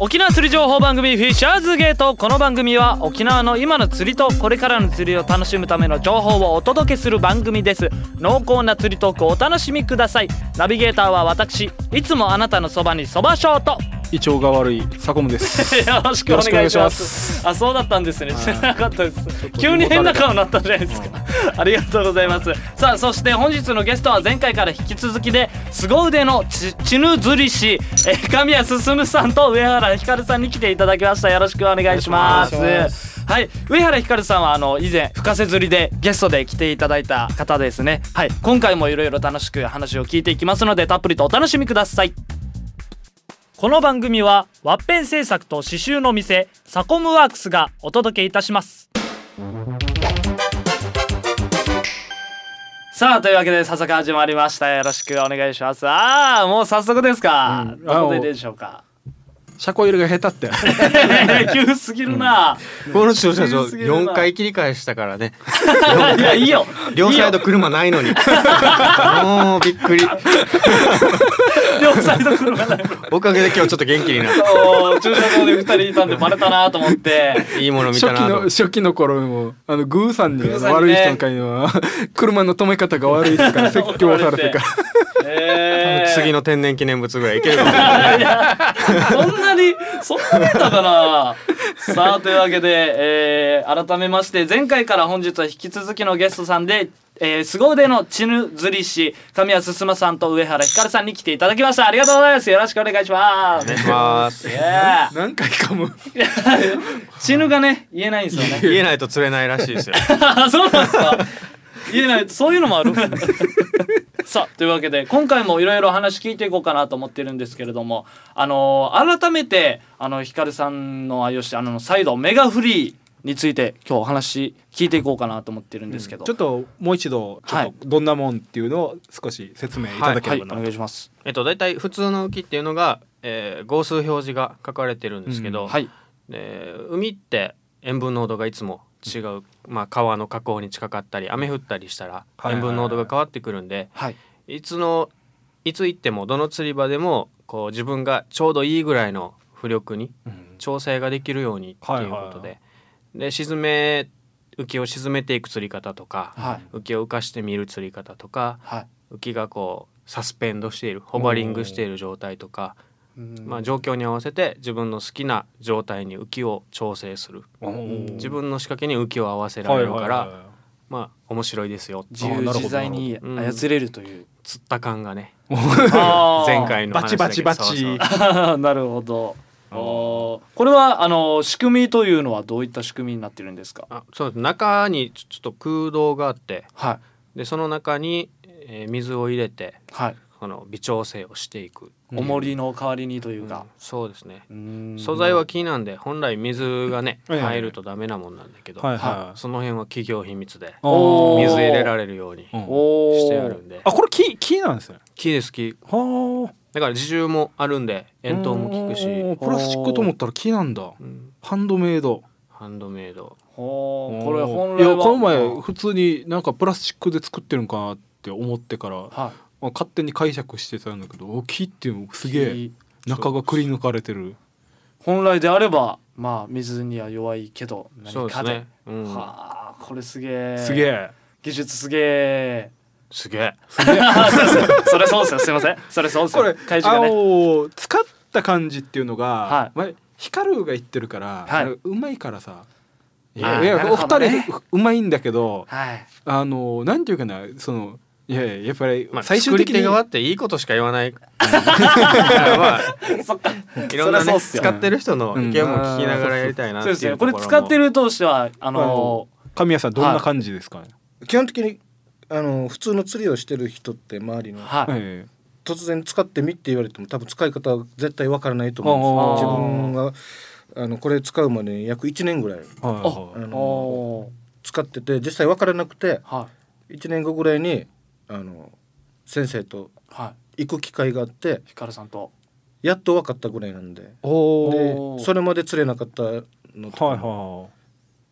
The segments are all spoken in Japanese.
沖縄釣り情報番組フィッシャーズゲートこの番組は沖縄の今の釣りとこれからの釣りを楽しむための情報をお届けする番組です。濃厚な釣りトークをお楽しみください。ナビゲーターは私いつもあなたのそばにそばショート胃腸が悪い佐古で す。よろしくお願いします。あそうだったんですね。知らなかったです。急に変な顔になったじゃないですか。ありがとうございます。さあそして本日のゲストは前回から引き続きで凄腕のちちぬ釣り師えー神谷進さんと上原ひかるさんに来ていただきました。よろしくお願いします。お願いします。はい。上原ひかるさんはあの以前深瀬釣りでゲストで来ていただいた方ですね。はい。今回もいろいろ楽しく話を聞いていきますのでたっぷりとお楽しみくださいこの番組はワッペン製作と刺繍の店サコムワークスがお届けいたします。さあというわけで早速始まりました。よろしくお願いします。ああもう早速ですか、うん。どこででしょうか車庫入れが下手って。急すぎるな、この駐車場強すぎるな。4回切り返したからね。いやいいよ。両サイド車ないのに。もう びっくり。両サイド車ないおかげで今日ちょっと元気になっそう駐車場で二人いたんでバレたなと思って。たいいもの見たなと。の初期の頃もあのグーさんにグーさんにね。悪い人の会には車の止め方が悪いとから説教されてから。えー、次の天然記念物ぐらいいけるかもしれない。そんなにそんなにだかなさあというわけで、えー改めまして前回から本日は引き続きのゲストさんで、えー、凄腕のチヌ釣り師神谷進さんと上原ひかるさんに来ていただきました。ありがとうございます。よろしくお願いします。お願いします。何回かも。チヌがね言えないんですよね。言えないと釣れないらしいですよ。あ そうなんですか。言えない。そういうのもある さあというわけで今回もいろいろ話聞いていこうかなと思ってるんですけれどもあのー改めてあのヒカルさんの愛用してあの再度メガフリーについて今日お話聞いていこうかなと思ってるんですけど、ちょっともう一度ちょはい。っとどんなもんっていうのを少し説明いただけはいおればな、願いします。えっと大体普通の浮きっていうのが、えー号数表示が書かれてるんですけど、うんはい。で海って塩分濃度がいつも違う、まあ、川の河口に近かったり雨降ったりしたら塩分濃度が変わってくるんで、はい。いつのいつ行ってもどの釣り場でもこう自分がちょうどいいぐらいの浮力にうん。調整ができるようにっていうことで、はい。で沈め浮きを沈めていく釣り方とか、はい。浮きを浮かしてみる釣り方とかはい。浮きがこうサスペンドしているホバリングしている状態とか、まあ、状況に合わせて自分の好きな状態に浮きを調整する。自分の仕掛けに浮きを合わせられるから、はいはいはいまあ面白いですよ。自由自在に操れるという。釣った感がね 前回の話だけバチバチバチ。そうそう。なるほど。これはあの仕組みというのはどういった仕組みになってるんですか？あそうです。中にちょちょっと空洞があってはい。でその中に、えー水を入れてはいこの微調整をしていく、重りの代わりにというか、そうですね。素材は木なんで本来水がね入るとダメなもんなんだけど、はいはその辺は企業秘密で水入れられるようにしてあるんで。あこれ木木なんですね。木です木。はだから自重もあるんであ遠投も効くし、プラスチックと思ったら木なんだ。うん。ハンドメイド。ハンドメイド。これ本い来は。やこの前普通になんかプラスチックで作ってるんかなって思ってから、はまあ、勝手に解釈してたんだけどお木っていうのすいげえ中がくり抜かれてる。本来であればまあ水には弱いけど何かで。ね、うん、はあこれすげえ。すげえ。技術すげえ。すげえ。それそう。ですよ。すいません。それそうですよ。これ怪獣がね。使った感じっていうのが、はい。まあ、光るが言ってるから、はい。うまいからさ。いやいや、なるお二人ううまいんだけどはい。あのなんていうかなそのいやいややっぱりまあ、最終的に、作り手側っていいことしか言わない。か。らまあそっかいろんなね使ってる人の意見も聞きながらやりたいなっていうそうですね。これ使ってるとしてはあの神谷さんどんな感じですかね、基本的にあの普通の釣りをしてる人って周りのはい。え突然使ってみって言われても多分使い方は絶対わからないと思うんです自分があのこれ使うまでに約1年ぐらいえはいはい。あのお使ってて実際わからなくてーはい。1年後ぐらいにあの先生とはい。行く機会があってヒカルさんと。やっと分かったぐらいなんで。おでそれまで釣れなかったのとかはいは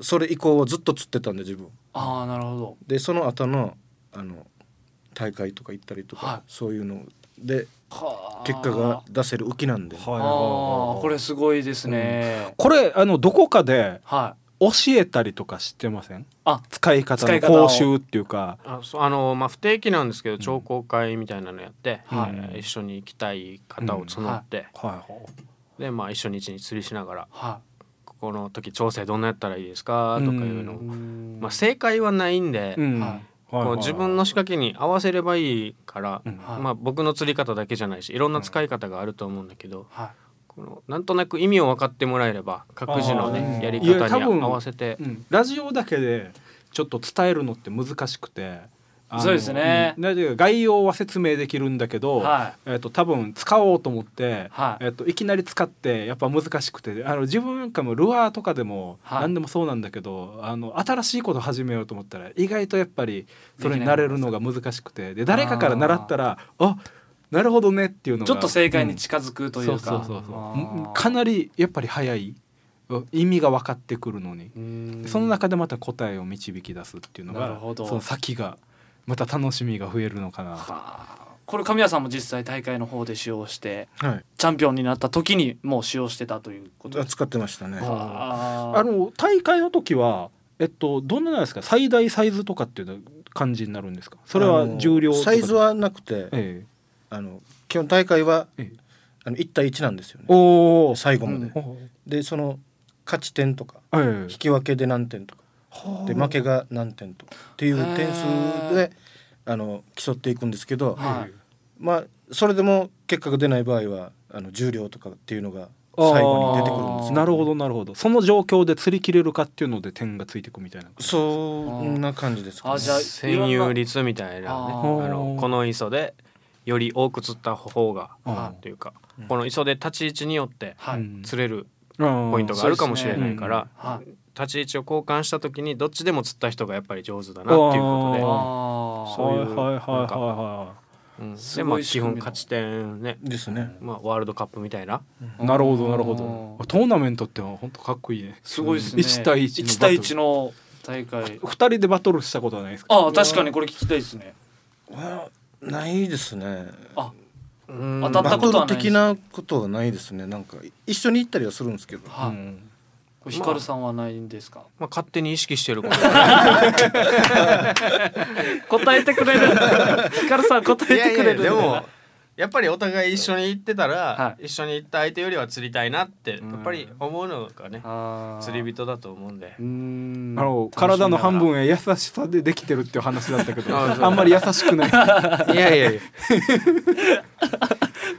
それ以降はずっと釣ってたんで自分。ああなるほど。でその後のあの大会とか行ったりとか、はい。そういうのではあ。結果が出せる浮きなんで、はいこれすごいですね、これあのどこかではい教えたりとかしてません？あ使い方の使い方を。講習っていうか。あのまあ不定期なんですけど聴講会みたいなのやって、はい。えー一緒に行きたい方を募って、はいはいでまあ一緒に一日釣りしながらはここの時調整どんなやったらいいですかとかいうのを、いうん。まあ正解はないんで、うん。はい。こう自分の仕掛けに合わせればいいから、うん。はい。まあ僕の釣り方だけじゃないしいろんな使い方があると思うんだけど、はこのなんとなく意味を分かってもらえれば各自のねやり方に合わせて。うん。ラジオだけでちょっと伝えるのって難しくてそうですね。うん。概要は説明できるんだけど、はえっと多分使おうと思って、はい。えっといきなり使ってやっぱ難しくて。あの自分なんかもルアーとかでもはい。何でもそうなんだけど、あの新しいこと始めようと思ったら意外とやっぱりそれに慣れるのが難しくて。で誰かから習ったらあなるほどねっていうのが。ちょっと正解に近づくというか、かなりやっぱり早いうん意味が分かってくるのに、うん。その中でまた答えを導き出すっていうのがなるほど。その先がまた楽しみが増えるのかな。はあ。これ神谷さんも実際大会の方で使用してはい。チャンピオンになった時にもう使用してたということです使ってましたね。かあの大会の時はえっとどんななんですか？最大サイズとかっていうの感じになるんですか？それは重量サイズはなくて、ええあの基本大会はええ。あの1対1なんですよね。おお最後まで、おでその勝ち点とかええ。引き分けで何点とかで負けが何点とかっていう点数であの競っていくんですけど、はい。まあそれでも結果が出ない場合はあの重量とかっていうのが最後に出てくるんですよなるほどなるほど。その状況で釣り切れるかっていうので点がついてくみたいな。そんな感じですか、ね、あじゃあ占有率みたいなね。あのこの磯でより多く釣った方があというかうん。この磯で立ち位置によって釣れるポポイントがあるかもしれないからはい。立ち位置を交換した時にどっちでも釣った人がやっぱり上手だなっていうことでああそういうはいはいはいなんかでまあ基本勝ち点ね。ですね。まあワールドカップみたいな。なるほどなるほうん。どトーナメントって本当かっこいいね。すごいですね。1対1 1対1の大会。2人でバトルしたことはないですか？あ確かにこれ聞きたいですね。はないですね。あうん。当たったことはないル的なことはないですね。なんか一緒に行ったりはするんですけど。はい、ヒカルさんはないんですか、まあ勝手に意識してること答えてくれる。ヒカルさん答えてくれるいやいやでもやっぱりお互い一緒に行ってたら、は一緒に行った相手よりは釣りたいなってやうん。っぱり思うのがね釣り人だと思うんで。うーん。あの体の半分へ優しさでできてるっていう話だったけど あんまり優しくない。いやいやいや。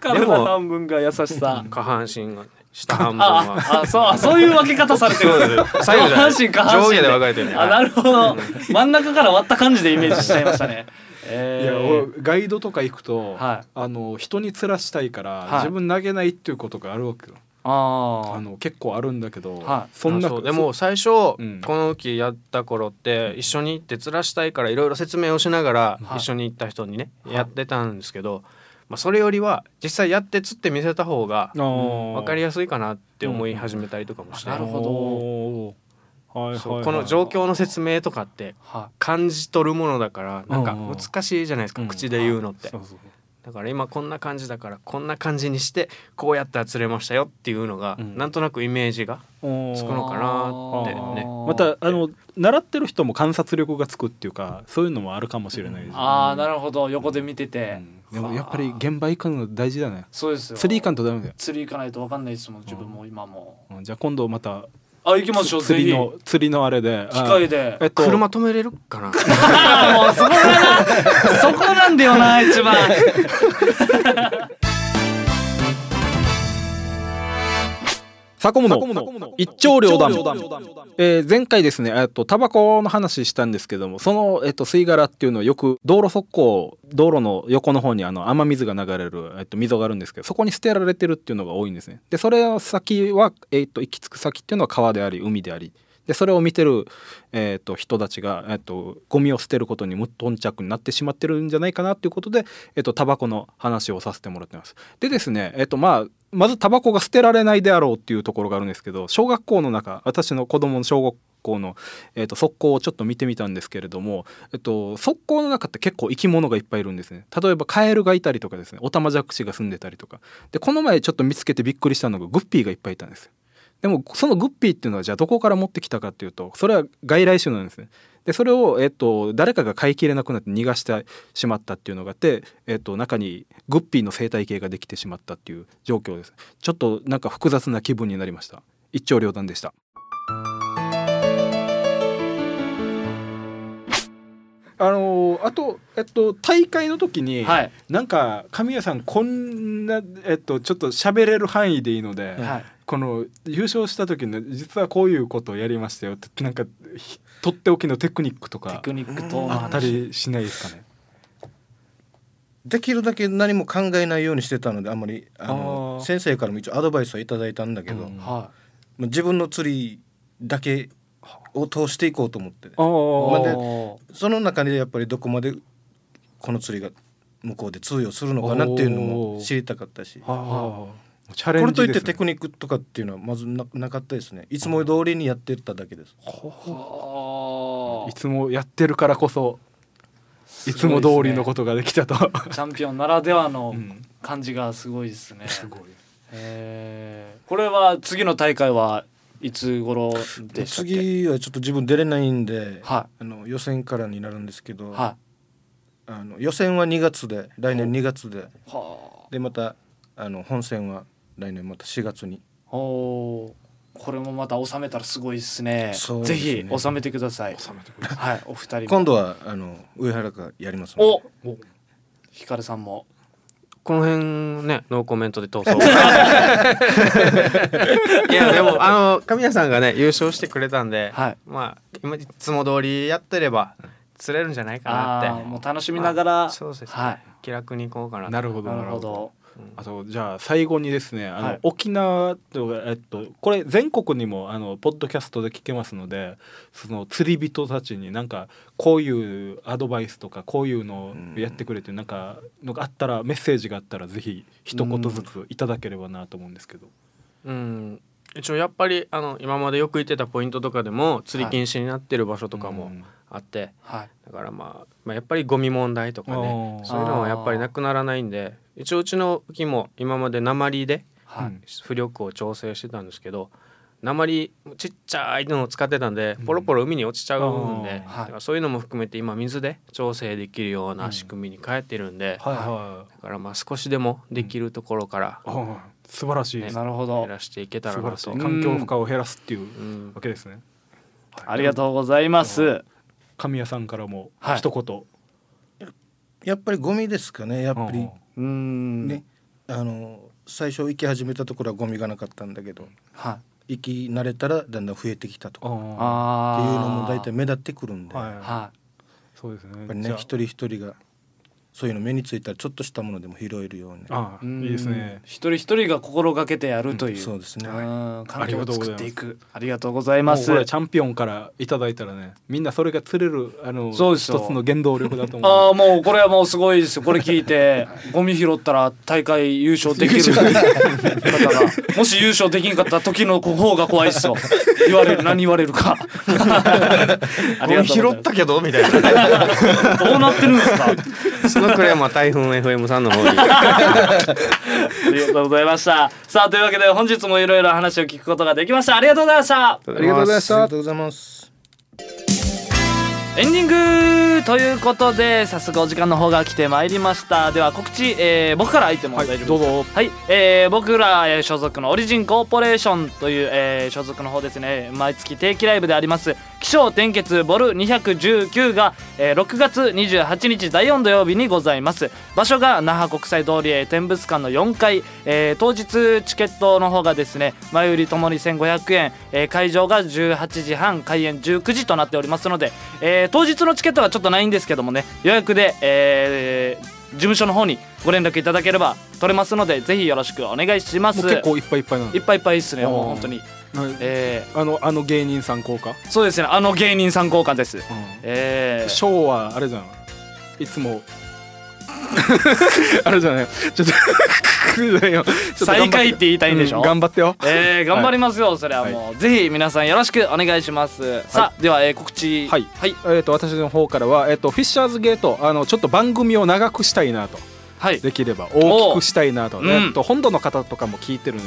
体の半分が優しさ。下半身が下半分あはあそうあそういう分け方されてる。そうです左右じゃない。上下で分かれてるね。あなるほど。真ん中から割った感じでイメージしちゃいましたね。いえやー俺ガイドとか行くと、はい。あの人に釣らしたいから、はい。自分投げないっていうことがあるわけよ。ああの結構あるんだけど、はい。そんなでも最初、うん。この浮やった頃って一緒に行って釣らしたいからいろいろ説明をしながらはい。一緒に行った人にね、はい。やってたんですけど、まあ、それよりは実際やって釣って見せた方が分分かりやすいかなって思い始めたりとかもして、なるほどはいはいはい、この状況の説明とかっては感じ取るものだからなんか難しいじゃないですか、うん。口で言うのって、そうそうだから今こんな感じだからこんな感じにしてこうやったら釣れましたよっていうのが、うん。なんとなくイメージがつくのかなってね。またあの習ってる人も観察力がつくっていうかそういうのもあるかもしれないです、ああなるほど。横で見てて、うん。でもやっぱり現場行くの大事だね。そうですよ。釣り行かんとダメだよ、釣り行かないと分かんないですもん自分も今も。うん。じゃあ今度またあ行きましょう。釣りの釣りのあれで。機械で。えっと。車止めれるかな？もうそこだな そこなんだよな一番。サコムの一丁両断えー前回ですねえっとタバコの話したんですけどもその、えっと、吸い殻っていうのはよく道路側溝道路の横の方にあの雨水が流れる、えっと、溝があるんですけどそこに捨てられてるっていうのが多いんですね。でそれの先は、えっと、行き着く先っていうのは川であり海であり。でそれを見てる、えっと人たちが、えっとゴミを捨てることに無頓着になってしまってるんじゃないかなっていうことで、えっとタバコの話をさせてもらってます。でですね、えっとまあまずタバコが捨てられないであろうっていうところがあるんですけど小学校の中私の子供の小学校の、えー、と側溝をちょっと見てみたんですけれども、えっと、側溝の中って結構生き物がいっぱいいるんですね。例えばカエルがいたりとかですねオタマジャクシが住んでたりとか。でこの前ちょっと見つけてびっくりしたのがグッピーがいっぱいいたんです。よでもそのグッピーっていうのはじゃあどこから持ってきたかっていうとそれは外来種なんですね。でそれを、えっと、誰かが飼いきれなくなって逃がしてしまったっていうのがあって、えっと、中にグッピーの生態系ができてしまったっていう状況です。ちょっとなんか複雑な気分になりました。一長両断でした。あのーあと、えっと、大会の時に、はい。なんか神谷さんこんな、えっと、ちょっと喋れる範囲でいいので、はいこの優勝した時の実はこういうことをやりましたよってなんかひとっておきのテクニックとテかクニックとあったりしないですかね？できるだけ何も考えないようにしてたのであんまりあの先生からも一応アドバイスはいただいたんだけど、うん。まはあ自分の釣りだけを通していこうと思って。でその中でやっぱりどこまでこの釣りが向こうで通用するのかなっていうのも知りたかったしチャレれンジです、ねといってテ。クニックとかっていうのはまずななかったですねいつも通りにやってただけですはいつもやってるからこそいつも通りのことができたと。チャンピオンならではのうん感じがすごいですね。すごい。えーこれは次の大会はいつ頃でしたっけ？次はちょっと自分出れないんで、はあの予選からになるんですけど、いはあの予選は2月で来年2月ででまたあの本戦は来年また4月に。あ。おー。これもまた収めたらすごいですね。すね。ひ収めてください。収めてくれはいお二人も。今度はあの上原がやりますので。おヒカルさんも。この辺ねノーコメントで通そう いやでもあの神谷さんがね優勝してくれたんで、はい。まあ今いつも通りやってれば釣れるんじゃないかなって。もう楽しみながら、まあそうですね、はい。気楽に行こうかなと。なるほど。なるほど。あとじゃあ最後にですねあの、はい。沖縄とえっとこれ全国にもあのポッドキャストで聞けますのでその釣り人たちになんかこういうアドバイスとかこういうのをやってくれてなんかのがあったらメッセージがあったらぜひ一言ずついただければなと思うんですけど。うん。一応やっぱりあの今までよく行ってたポイントとかでも釣り禁止になってる場所とかもうん。あって、はい。だからまあ、まあ、やっぱりゴミ問題とかねそういうのはやっぱりなくならないんで一応うちの浮きも今まで鉛ではい。うん浮力を調整してたんですけど鉛ちっちゃいのを使ってたんでポロポロ海に落ちちゃうんで、うんそういうのも含めて今水で調整できるような仕組みに変えてるんで、はいはいだからまあ少しでもできるところからあー素晴らしい。です、なるほど。減。らしていけたらなと。環境負荷を減らすっていううん。わけですね。ありがとうございます。神谷さんからもはい。一言、やっぱりゴミですかねやっぱりうん。ね、あの最初行き始めたところはゴミがなかったんだけどはい。行き慣れたらだんだん増えてきたとか。っあああ。ていうのも大体目立ってくるんで、ーはい、やっはそうですね。ぱりね一人一人がそういうの目についたらちょっとしたものでも拾えるように。あい。ーいいですね。一人一人が心がけてやるという。そうですね。うん環境を作っていあく。ありがとうございます。チャンピオンからいただいたらねみんなそれが釣れるあのそうですよ。一つの原動力だと思う。ああもうこれはもうすごいですよ。これ聞いて ゴミ拾ったら大会優勝できる。方が。もし優勝できんかった時の方が怖いですよ。言われる何言われるか。ありがとうございます拾ったけど？みたいな どうなってるんですか？そのクレームは台風 FM さんの方に。ありがとうございました。さあというわけで本日もいろいろ話を聞くことができました。ありがとうございました。あありがとうございました。ありがとうございます。エンディングということで早速お時間の方が来てまいりました。では告知、えー僕から相手も大丈夫ですか、どうぞ。はい、えー僕ら、えー所属のオリジンコーポレーションという、えー所属の方ですね。毎月定期ライブであります気象転結ボル219が、えー6月28日第4土曜日にございます。場所が那覇国際通り、えー展物館の4階、えー当日チケットの方がですね前売りともに1500円、えー会場が18時半開演19時となっておりますので、えー当日のチケットはちょっとないんですけどもね予約で、えー事務所の方にご連絡いただければ取れますのでぜひよろしくお願いします。結構いっぱいいっぱいなのいっぱいいっぱいですねもう本当にはい。えあのあの芸人さん効果、ーそうですね。あの芸人さん効果です。えー。ショーはあれじゃん。いつも。あれじゃない。ちょっと 最下位って言いたいんでしょ？う頑張ってよ。えー、頑張りますよ、それはもう、ぜひ皆さんよろしくお願いします、さあでは、えー、告知。はい。はい。えー、と私の方からは、えー、とフィッシャーズゲートあのちょっと番組を長くしたいなと。はい。できれば大きくしたいなと,、おううん。えっと本土の方とかも聞いてる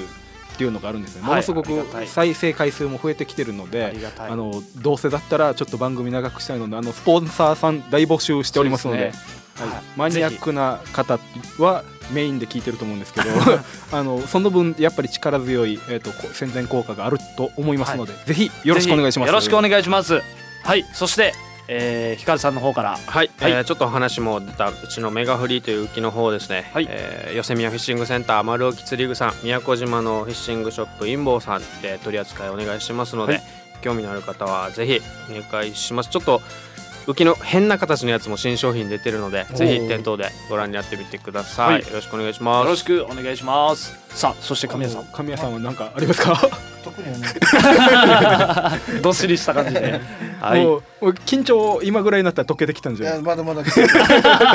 っていうのがあるんですね、はい。ものすごく再生回数も増えてきてるのあでりがたい。あのどうせだったらちょっと番組長くしたいのであのスポンサーさん大募集しておりますのではい。はい。マニアックな方はメインで聞いてると思うんですけど あのその分やっぱり力強い、えー、とこ宣伝効果があると思いますので、ぜひよろしくお願いします。よろしくお願いします。はい。そして、えー、ひかるさんの方から。はい、はい。えーちょっと話も出たうちのメガフリーという浮きの方ですね、はい。えー、ヨセミヤフィッシングセンター丸沖釣り具さん宮古島のフィッシングショップインボーさんで取り扱いお願いしますので、はい。興味のある方はぜひお願いします。ちょっと浮きの変な形のやつも新商品出てるのでぜひ店頭でご覧になってみてください、はい。よろしくお願いします。よろしくお願いしますさあそして神谷さん。神谷さんは何かありますか、特にはね。どっしりした感じで。はい。もうもう緊張今ぐらいになったら溶けてきたんいじゃない？やまだまだ。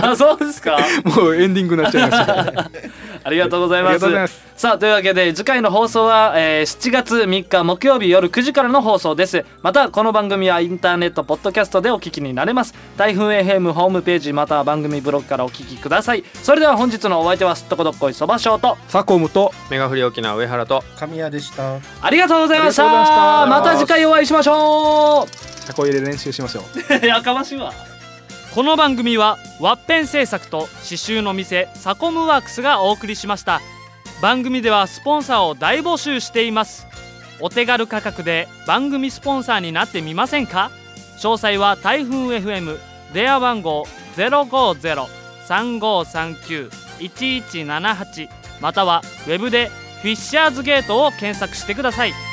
あ そうですか？もうエンディングになっちゃいました。ありがとうございます。ありがとうございます。さあというわけで次回の放送は、えー7月3日木曜日夜9時からの放送です。またこの番組はインターネットポッドキャストでお聞きになれます。台風 FM ホームページまたは番組ブログからお聞きください。それでは本日のお相手はすっとこどっこいそばしょうとサコムとメガフリー沖縄上原と神谷でした。ありがとうございました。ありがとうございました。また次回お会いしましょう。タコ入れ練習しましょう。やかましいわ。この番組はワッペン製作と刺繍の店サコムワークスがお送りしました。番組ではスポンサーを大募集しています。お手軽価格で番組スポンサーになってみませんか？詳細は台風 FM 電話番号050-3539-1178またはウェブでフィッシャーズゲートを検索してください。